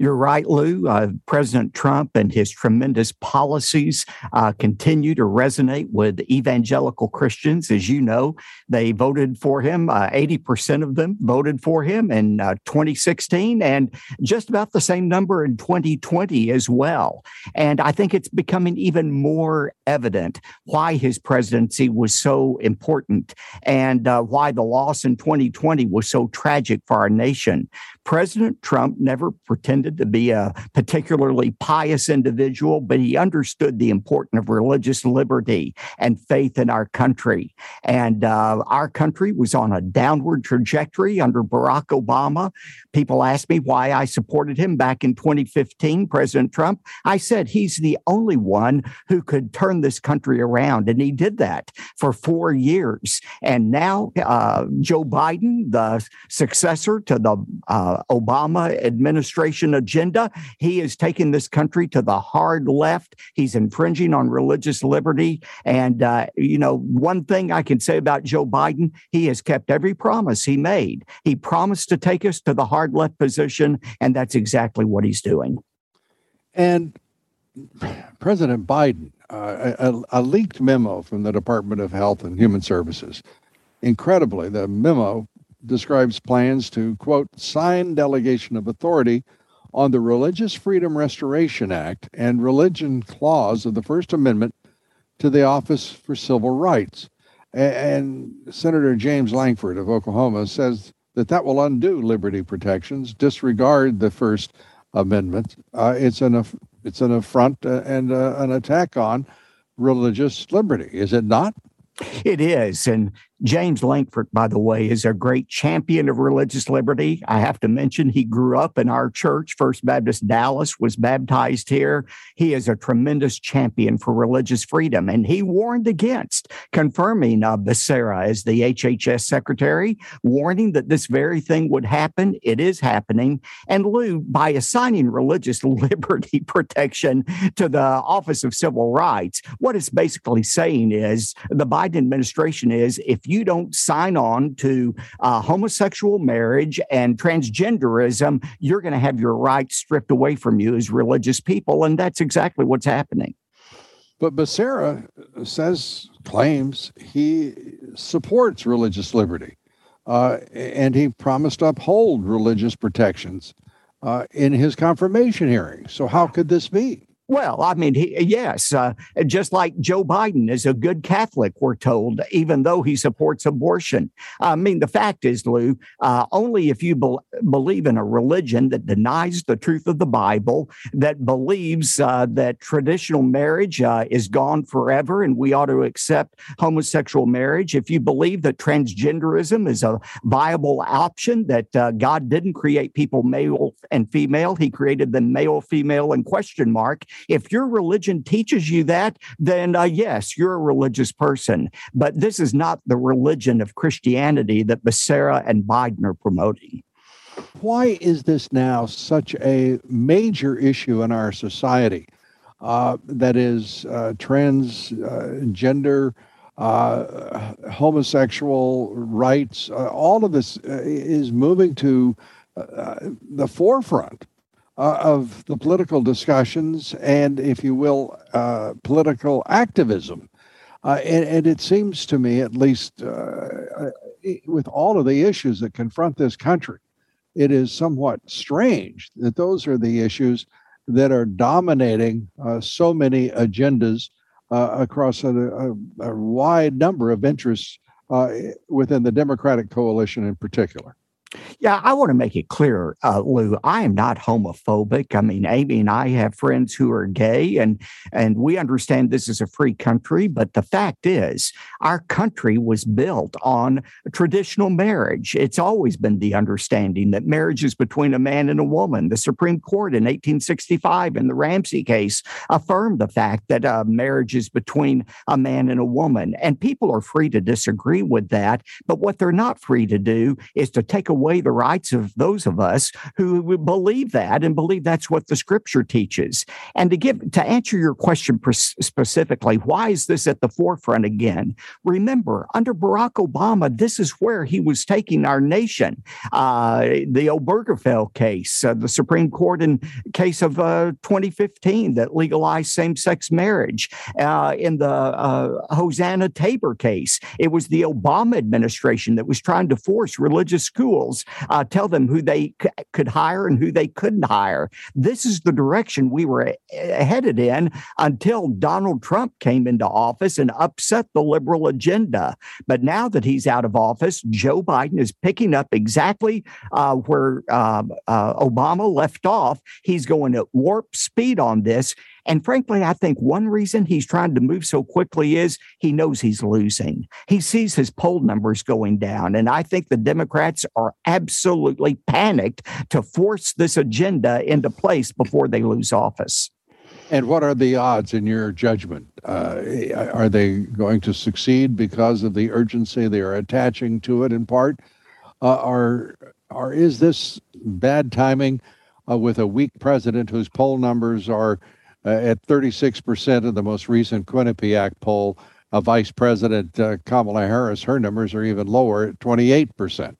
[SPEAKER 5] You're right, Lou. Uh, President Trump and his tremendous policies uh, continue to resonate with evangelical Christians. As you know, they voted for him. Uh, 80% of them voted for him in uh, 2016, and just about the same number in 2020 as well. And I think it's becoming even more evident why his presidency was so important and uh, why the loss in 2020 was so tragic for our nation. President Trump never pretended to be a particularly pious individual, but he understood the importance of religious liberty and faith in our country. And uh, our country was on a downward trajectory under Barack Obama. People asked me why I supported him back in 2015, President Trump. I said he's the only one who could turn this country around. And he did that for four years. And now uh, Joe Biden, the successor to the uh, Obama administration agenda, he is taking this country to the hard left. He's infringing on religious liberty. And, uh, you know, one thing I can say about Joe Biden, he has kept every promise he made. He promised to take us to the hard hard left position, and that's exactly what he's doing.
[SPEAKER 2] And President Biden, uh, a, a, leaked memo from the Department of Health and Human Services. Incredibly, the memo describes plans to, quote, sign delegation of authority on the Religious Freedom Restoration Act and religion clause of the First Amendment to the Office for Civil Rights. And Senator James Lankford of Oklahoma says that that will undo liberty protections, disregard the First Amendment. Uh, it's an it's an affront uh, and uh, an attack on religious liberty, is it not?
[SPEAKER 5] It is, and James Lankford, by the way, is a great champion of religious liberty. I have to mention he grew up in our church, First Baptist Dallas, was baptized here. He is a tremendous champion for religious freedom, and he warned against confirming uh, Becerra as the HHS secretary, warning that this very thing would happen. It is happening. And Lou, by assigning religious liberty protection to the Office of Civil Rights, what it's basically saying is the Biden administration is if you don't sign on to uh, homosexual marriage and transgenderism, you're going to have your rights stripped away from you as religious people. And that's exactly what's happening.
[SPEAKER 2] But Becerra says, claims he supports religious liberty. Uh, and he promised to uphold religious protections uh, in his confirmation hearing. So, how could this be?
[SPEAKER 5] Well, I mean, he, yes, uh, just like Joe Biden is a good Catholic, we're told, even though he supports abortion. I mean, the fact is, Lou, uh, only if you be- believe in a religion that denies the truth of the Bible, that believes uh, that traditional marriage uh, is gone forever and we ought to accept homosexual marriage, if you believe that transgenderism is a viable option, that uh, God didn't create people male and female, He created them male, female, and question mark if your religion teaches you that, then uh, yes, you're a religious person. But this is not the religion of Christianity that Becerra and Biden are promoting.
[SPEAKER 2] Why is this now such a major issue in our society? Uh, that is uh, transgender, uh, uh, homosexual rights, uh, all of this uh, is moving to the forefront uh, of the political discussions and, if you will, uh, political activism. Uh, and, and, it seems to me, at least uh, uh, with all of the issues that confront this country, it is somewhat strange that those are the issues that are dominating uh, so many agendas across a, a, a, wide number of interests within the Democratic coalition in particular.
[SPEAKER 5] Yeah, I want to make it clear, uh, Lou. I am not homophobic. I mean, Amy and I have friends who are gay, and and we understand this is a free country. But the fact is, our country was built on traditional marriage. It's always been the understanding that marriage is between a man and a woman. The Supreme Court in 1865 in the Ramsey case affirmed the fact that uh, marriage is between a man and a woman, and people are free to disagree with that. But what they're not free to do is to take away the rights of those of us who believe that and believe that's what the scripture teaches. And to give to answer your question specifically, why is this at the forefront again? Remember, under Barack Obama, this is where he was taking our nation. Uh, the Obergefell case, uh, the Supreme Court in case of uh, 2015 that legalized same-sex marriage. Uh, in the uh, Hosanna Tabor case, it was the Obama administration that was trying to force religious schools uh, tell them who they c- could hire and who they couldn't hire. This is the direction we were a- headed in until Donald Trump came into office and upset the liberal agenda. But now that he's out of office, Joe Biden is picking up exactly uh, where um, uh, Obama left off. He's going at warp speed on this. And frankly, I think one reason he's trying to move so quickly is he knows he's losing. He sees his poll numbers going down. And I think the Democrats are absolutely panicked to force this agenda into place before they lose office.
[SPEAKER 2] And what are the odds in your judgment? Uh, are they going to succeed because of the urgency they are attaching to it in part? Uh, or, or is this bad timing uh, with a weak president whose poll numbers are uh, at 36% in the most recent Quinnipiac poll. Uh, Vice President uh, Kamala Harris, her numbers are even lower at 28%.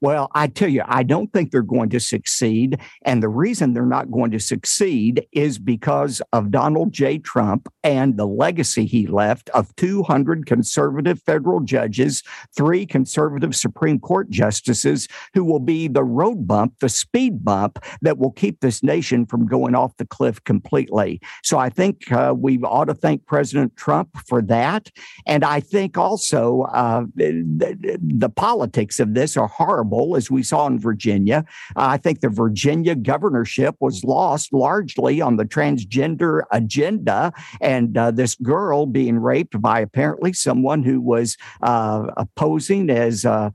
[SPEAKER 5] Well, I tell you, I don't think they're going to succeed. And the reason they're not going to succeed is because of Donald J. Trump and the legacy he left of 200 conservative federal judges, three conservative Supreme Court justices who will be the road bump, the speed bump that will keep this nation from going off the cliff completely. So I think uh, we ought to thank President Trump for that. And I think also uh, the, the politics of this are horrible as we saw in Virginia. Uh, I think the Virginia governorship was lost largely on the transgender agenda and uh, this girl being raped by apparently someone who was uh, posing as a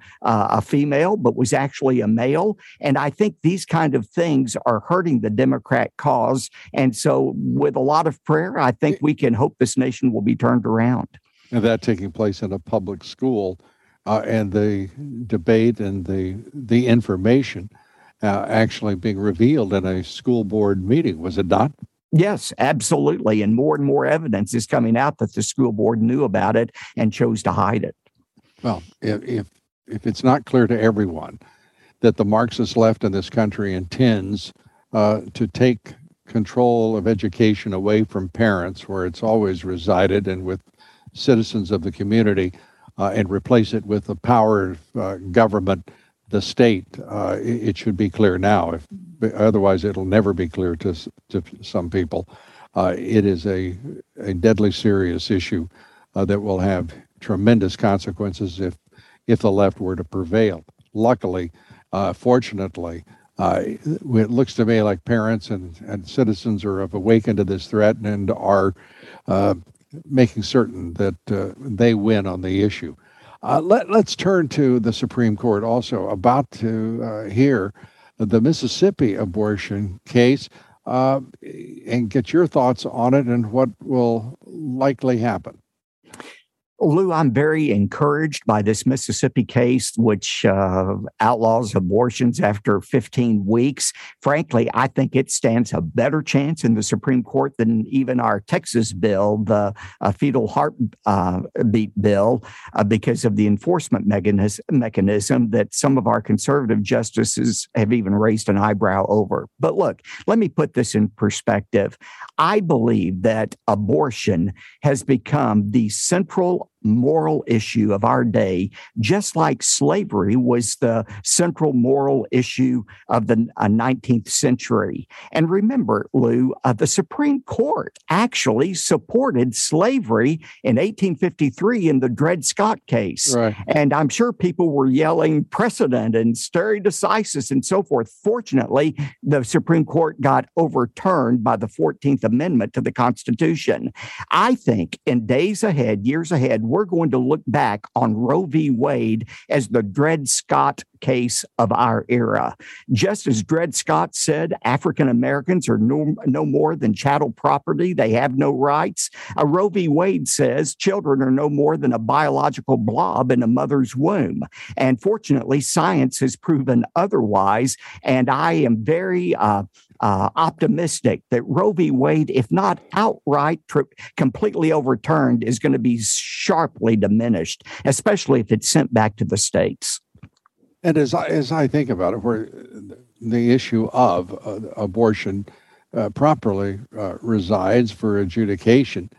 [SPEAKER 5] female but was actually a male. And I think these kind of things are hurting the Democrat cause. And so, with a lot of prayer, I think we can hope this nation will be turned around.
[SPEAKER 2] And that taking place in a public school uh, and the debate and the the information uh, actually being revealed in a school board meeting, was it not?
[SPEAKER 5] Yes, absolutely. And more and more evidence is coming out that the school board knew about it and chose to hide it.
[SPEAKER 2] Well, if if, if it's not clear to everyone that the Marxist left in this country intends uh, to take control of education away from parents, where it's always resided, and with citizens of the community, uh, and replace it with the power of uh, government, the state. Uh, it, it, should be clear now. If otherwise, it'll never be clear to to some people. Uh, it is a a deadly serious issue uh, that will have tremendous consequences if if the left were to prevail. Luckily, uh, fortunately. it looks to me like parents and, and citizens are awakened to this threat and are making certain that uh, they win on the issue. Uh, let, let's turn to the Supreme Court also about to uh, hear the Mississippi abortion case uh, and get your thoughts on it and what will likely happen.
[SPEAKER 5] Lou, I'm very encouraged by this Mississippi case, which uh, outlaws abortions after 15 weeks. Frankly, I think it stands a better chance in the Supreme Court than even our Texas bill, the uh, fetal heartbeat uh, bill, uh, because of the enforcement mechanism, mechanism that some of our conservative justices have even raised an eyebrow over. But look, let me put this in perspective. I believe that abortion has become the central moral issue of our day, just like slavery was the central moral issue of the 19th uh, century. And remember, Lou, uh, the Supreme Court actually supported slavery in 1853 in the Dred Scott case. Right. And I'm sure people were yelling precedent and stare decisis and so forth. Fortunately, the Supreme Court got overturned by the 14th Amendment to the Constitution. I think in days ahead, years ahead, we're going to look back on Roe v. Wade as the Dred Scott case of our era. Just as Dred Scott said, African Americans are no, no more than chattel property, they have no rights. A Roe v. Wade says children are no more than a biological blob in a mother's womb. And fortunately, science has proven otherwise. And I am very uh, uh, optimistic that Roe v. Wade, if not outright tri- completely overturned, is going to be sharply diminished, especially if it's sent back to the states.
[SPEAKER 2] And as I, as I think about it, where the issue of uh, abortion uh, properly uh, resides for adjudication.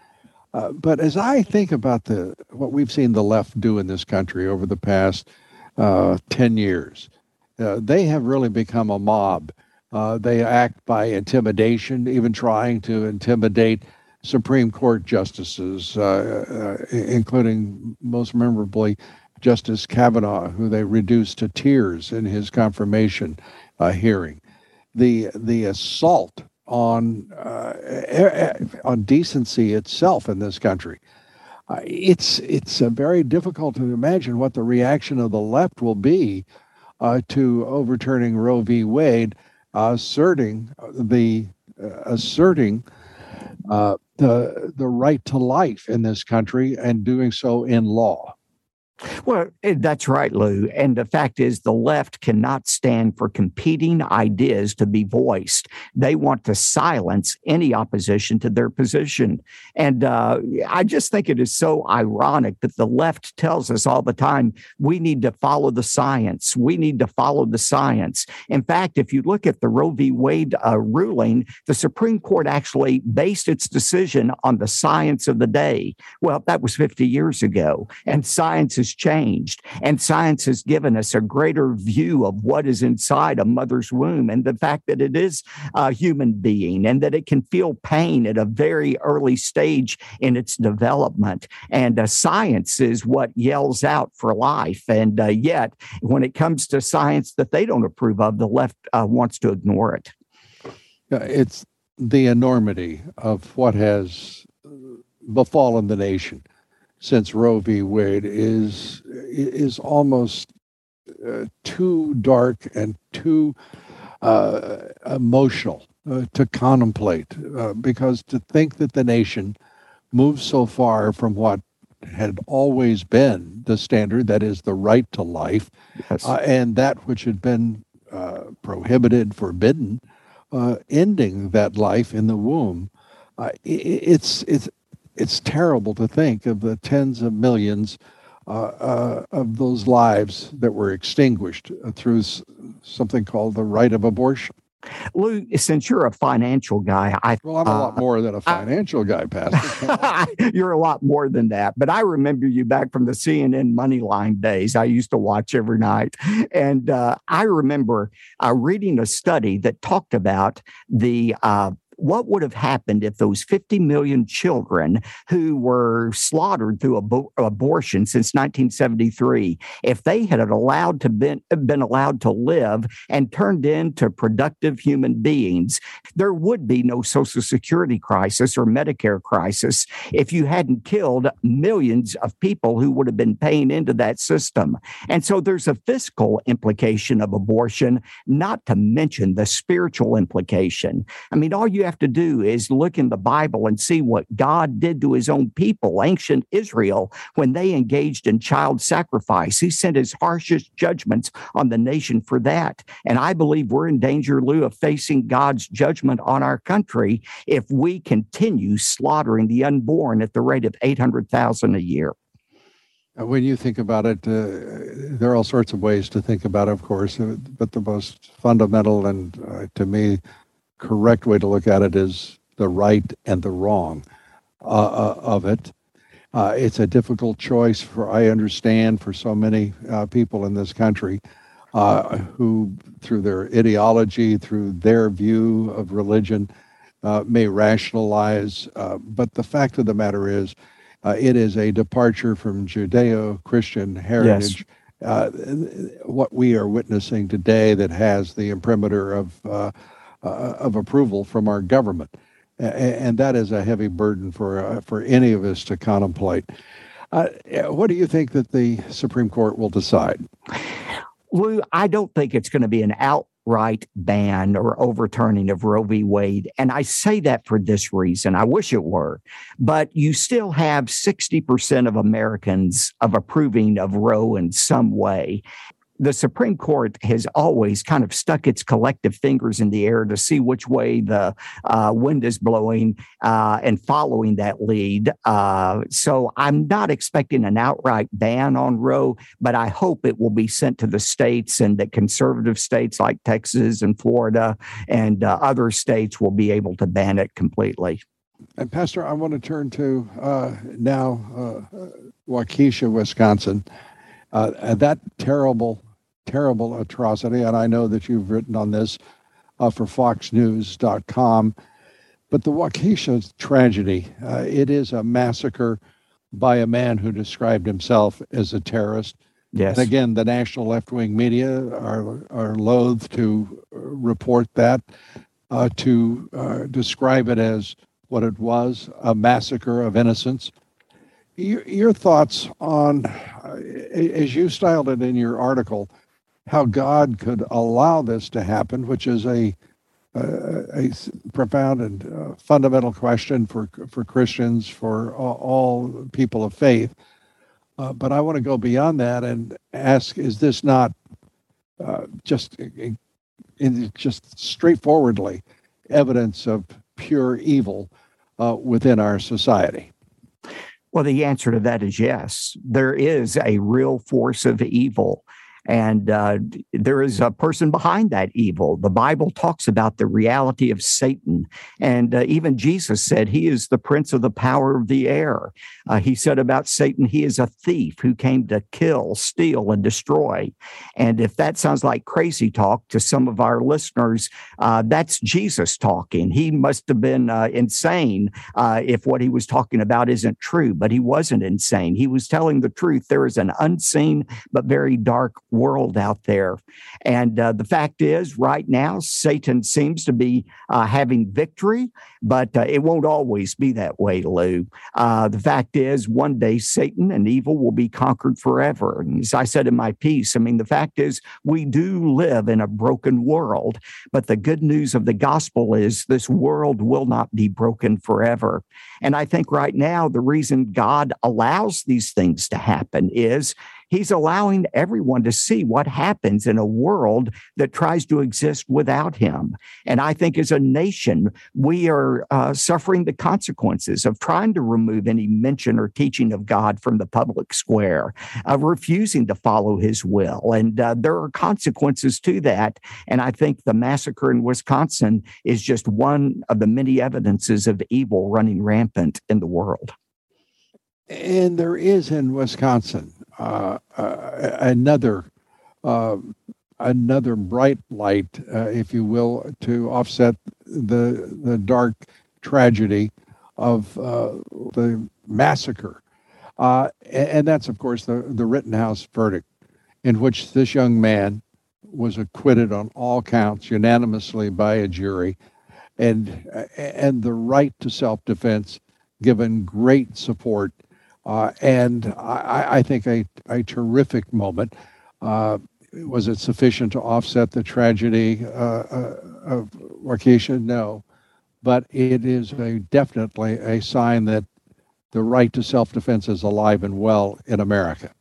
[SPEAKER 2] Uh, but as I think about the what we've seen the left do in this country over the past uh, ten years, they have really become a mob uh, they act by intimidation, even trying to intimidate Supreme Court justices, uh, uh, including most memorably Justice Kavanaugh, who they reduced to tears in his confirmation uh, hearing. The the assault on uh, on decency itself in this country. It's it's very difficult to imagine what the reaction of the left will be to overturning Roe v. Wade asserting the uh, asserting uh, the the right to life in this country and doing so in law.
[SPEAKER 5] Well, eh, that's right, Lou. And the fact is, the left cannot stand for competing ideas to be voiced. They want to silence any opposition to their position. And uh, I just think it is so ironic that the left tells us all the time we need to follow the science. We need to follow the science. In fact, if you look at the Roe v. Wade uh, ruling, the Supreme Court actually based its decision on the science of the day. Well, that was 50 years ago. And science is changed. And science has given us a greater view of what is inside a mother's womb and the fact that it is a human being and that it can feel pain at a very early stage in its development. And uh, science is what yells out for life. And uh, yet, when it comes to science that they don't approve of, the left uh, wants to ignore it.
[SPEAKER 2] It's the enormity of what has befallen the nation since Roe v. Wade is is almost uh, too dark and too uh, emotional uh, to contemplate, uh, because to think that the nation moved so far from what had always been the standard, that is the right to life, yes. Uh, and that which had been uh, prohibited, forbidden, ending that life in the womb. it's it's it's terrible to think of the tens of millions uh, uh, of those lives that were extinguished through s- something called the right of abortion.
[SPEAKER 5] Lou, since you're a financial guy, I
[SPEAKER 2] well, I'm a lot uh, more than a financial I, guy, Pastor.
[SPEAKER 5] you're a lot more than that. But I remember you back from the CNN Moneyline days. I used to watch every night, and uh, I remember uh, reading a study that talked about the uh, what would have happened if those 50 million children who were slaughtered through abo- abortion since 1973, if they had allowed to been, been allowed to live and turned into productive human beings, there would be no social security crisis or Medicare crisis if you hadn't killed millions of people who would have been paying into that system. And so there's a fiscal implication of abortion, not to mention the spiritual implication. I mean, all you have to do is look in the Bible and see what God did to his own people, ancient Israel, when they engaged in child sacrifice. He sent his harshest judgments on the nation for that. And I believe we're in danger, Lou, of facing God's judgment on our country if we continue slaughtering the unborn at the rate of 800,000 a year.
[SPEAKER 2] When you think about it, uh, there are all sorts of ways to think about it, of course, uh, but the most fundamental and, uh, to me, correct way to look at it is the right and the wrong uh, uh, of it. Uh, it's a difficult choice for I understand for so many uh, people in this country uh, who, through their ideology, through their view of religion, uh, may rationalize. Uh, but the fact of the matter is, uh, it is a departure from Judeo-Christian heritage. Yes. what we are witnessing today that has the imprimatur of of approval from our government and that is a heavy burden for uh, for any of us to contemplate. Uh, what do you think that the Supreme Court will decide?
[SPEAKER 5] Lou, I don't think it's going to be an outright ban or overturning of Roe v. Wade. And I say that for this reason. I wish it were. But you still have 60% of Americans of approving of Roe in some way the Supreme Court has always kind of stuck its collective fingers in the air to see which way the uh, wind is blowing uh, and following that lead. Uh, so I'm not expecting an outright ban on Roe, but I hope it will be sent to the states and that conservative states like Texas and Florida and uh, other states will be able to ban it completely.
[SPEAKER 2] And Pastor, I want to turn to uh, now uh, Waukesha, Wisconsin. Uh, that terrible terrible atrocity, and I know that you've written on this uh, for FoxNews.com. But the Waukesha tragedy, uh, it is a massacre by a man who described himself as a terrorist.
[SPEAKER 5] Yes.
[SPEAKER 2] And again, the national left wing media are, are loath to report that, uh, to uh, describe it as what it was a massacre of innocents. Your, your thoughts on, uh, as you styled it in your article, how God could allow this to happen, which is a a, profound and uh, fundamental question for for Christians, for all, people of faith. Uh, but I want to go beyond that and ask: Is this not uh, just in, in, just straightforwardly evidence of pure evil uh, within our society?
[SPEAKER 5] Well, the answer to that is yes. There is a real force of evil and uh, there is a person behind that evil. The Bible talks about the reality of Satan. And uh, even Jesus said he is the prince of the power of the air. Uh, he said about Satan, he is a thief who came to kill, steal, and destroy. And if that sounds like crazy talk to some of our listeners, uh, that's Jesus talking. He must have been uh, insane uh, if what he was talking about isn't true, but he wasn't insane. He was telling the truth. There is an unseen but very dark world out there. And uh, the fact is, right now, Satan seems to be uh, having victory, but uh, it won't always be that way, Lou. Uh, the fact is, one day Satan and evil will be conquered forever. And as I said in my piece, I mean, the fact is, we do live in a broken world, but the good news of the gospel is this world will not be broken forever. And I think right now, the reason God allows these things to happen is He's allowing everyone to see what happens in a world that tries to exist without him. And I think as a nation, we are uh, suffering the consequences of trying to remove any mention or teaching of God from the public square, of refusing to follow his will. And uh, there are consequences to that. And I think the massacre in Wisconsin is just one of the many evidences of evil running rampant in the world.
[SPEAKER 2] And there is in Wisconsin uh, uh, another uh, another bright light, uh, if you will, to offset the the dark tragedy of uh, the massacre, and, and, that's of course the the Rittenhouse verdict, in which this young man was acquitted on all counts unanimously by a jury, and and the right to self defense given great support uh, and I, I, think a, a terrific moment. Uh, was it sufficient to offset the tragedy uh, uh of Waukesha? No, but it is a, definitely a sign that the right to self-defense is alive and well in America.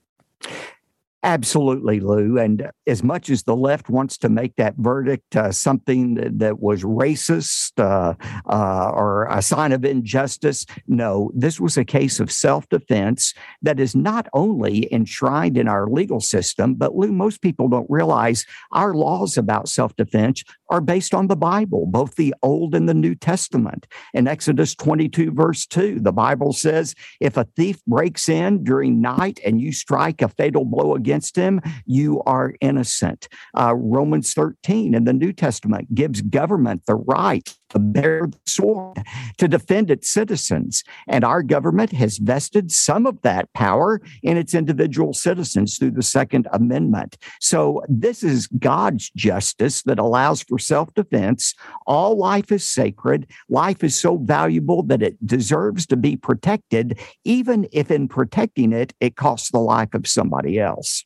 [SPEAKER 5] Absolutely, Lou. And as much as the left wants to make that verdict uh, something that, that, was racist uh, uh, or a sign of injustice, no, this was a case of self defense that is not only enshrined in our legal system, but Lou, most people don't realize our laws about self defense are based on the Bible, both the Old and the New Testament. In Exodus 22, verse 2, the Bible says, If a thief breaks in during night and you strike a fatal blow against against him, you are innocent. Uh, Romans 13 in the New Testament gives government the right bear the sword to defend its citizens. And our government has vested some of that power in its individual citizens through the Second Amendment. So this is God's justice that allows for self defense. All life is sacred. Life is so valuable that it deserves to be protected, even if in protecting it, it costs the life of somebody else.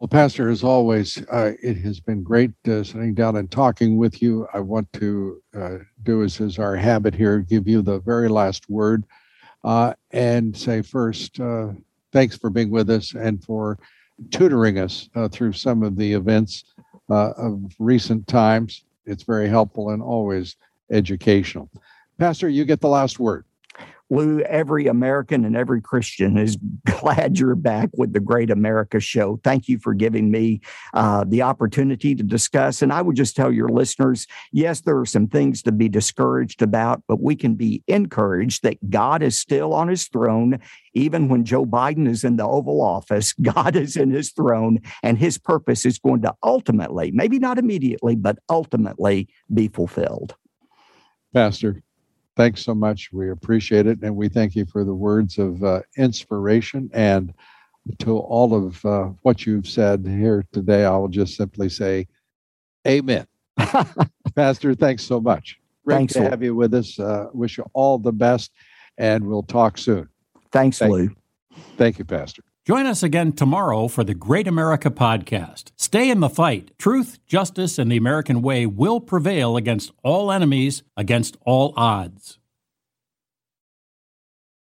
[SPEAKER 2] Well, Pastor, as always, uh, it has been great uh, sitting down and talking with you. I want to uh, do as is our habit here, give you the very last word uh, and say first, uh, thanks for being with us and for tutoring us uh, through some of the events of recent times. It's very helpful and always educational. Pastor, you get the last word.
[SPEAKER 5] Lou, every American and every Christian is glad you're back with the Great America Show. Thank you for giving me uh, the opportunity to discuss. And I would just tell your listeners yes, there are some things to be discouraged about, but we can be encouraged that God is still on his throne. Even when Joe Biden is in the Oval Office, God is in his throne, and his purpose is going to ultimately, maybe not immediately, but ultimately be fulfilled.
[SPEAKER 2] Pastor, thanks so much. We appreciate it. And we thank you for the words of uh, inspiration. And to all of uh, what you've said here today, I will just simply say, Amen. Pastor, thanks so much. Great thanks, to have you with us. Uh, wish you all the best, and we'll talk soon.
[SPEAKER 5] Thanks, thank Lou. You.
[SPEAKER 2] Thank you, Pastor.
[SPEAKER 1] Join us again tomorrow for the Great America Podcast. Stay in the fight. Truth, justice, and the American way will prevail against all enemies, against all odds.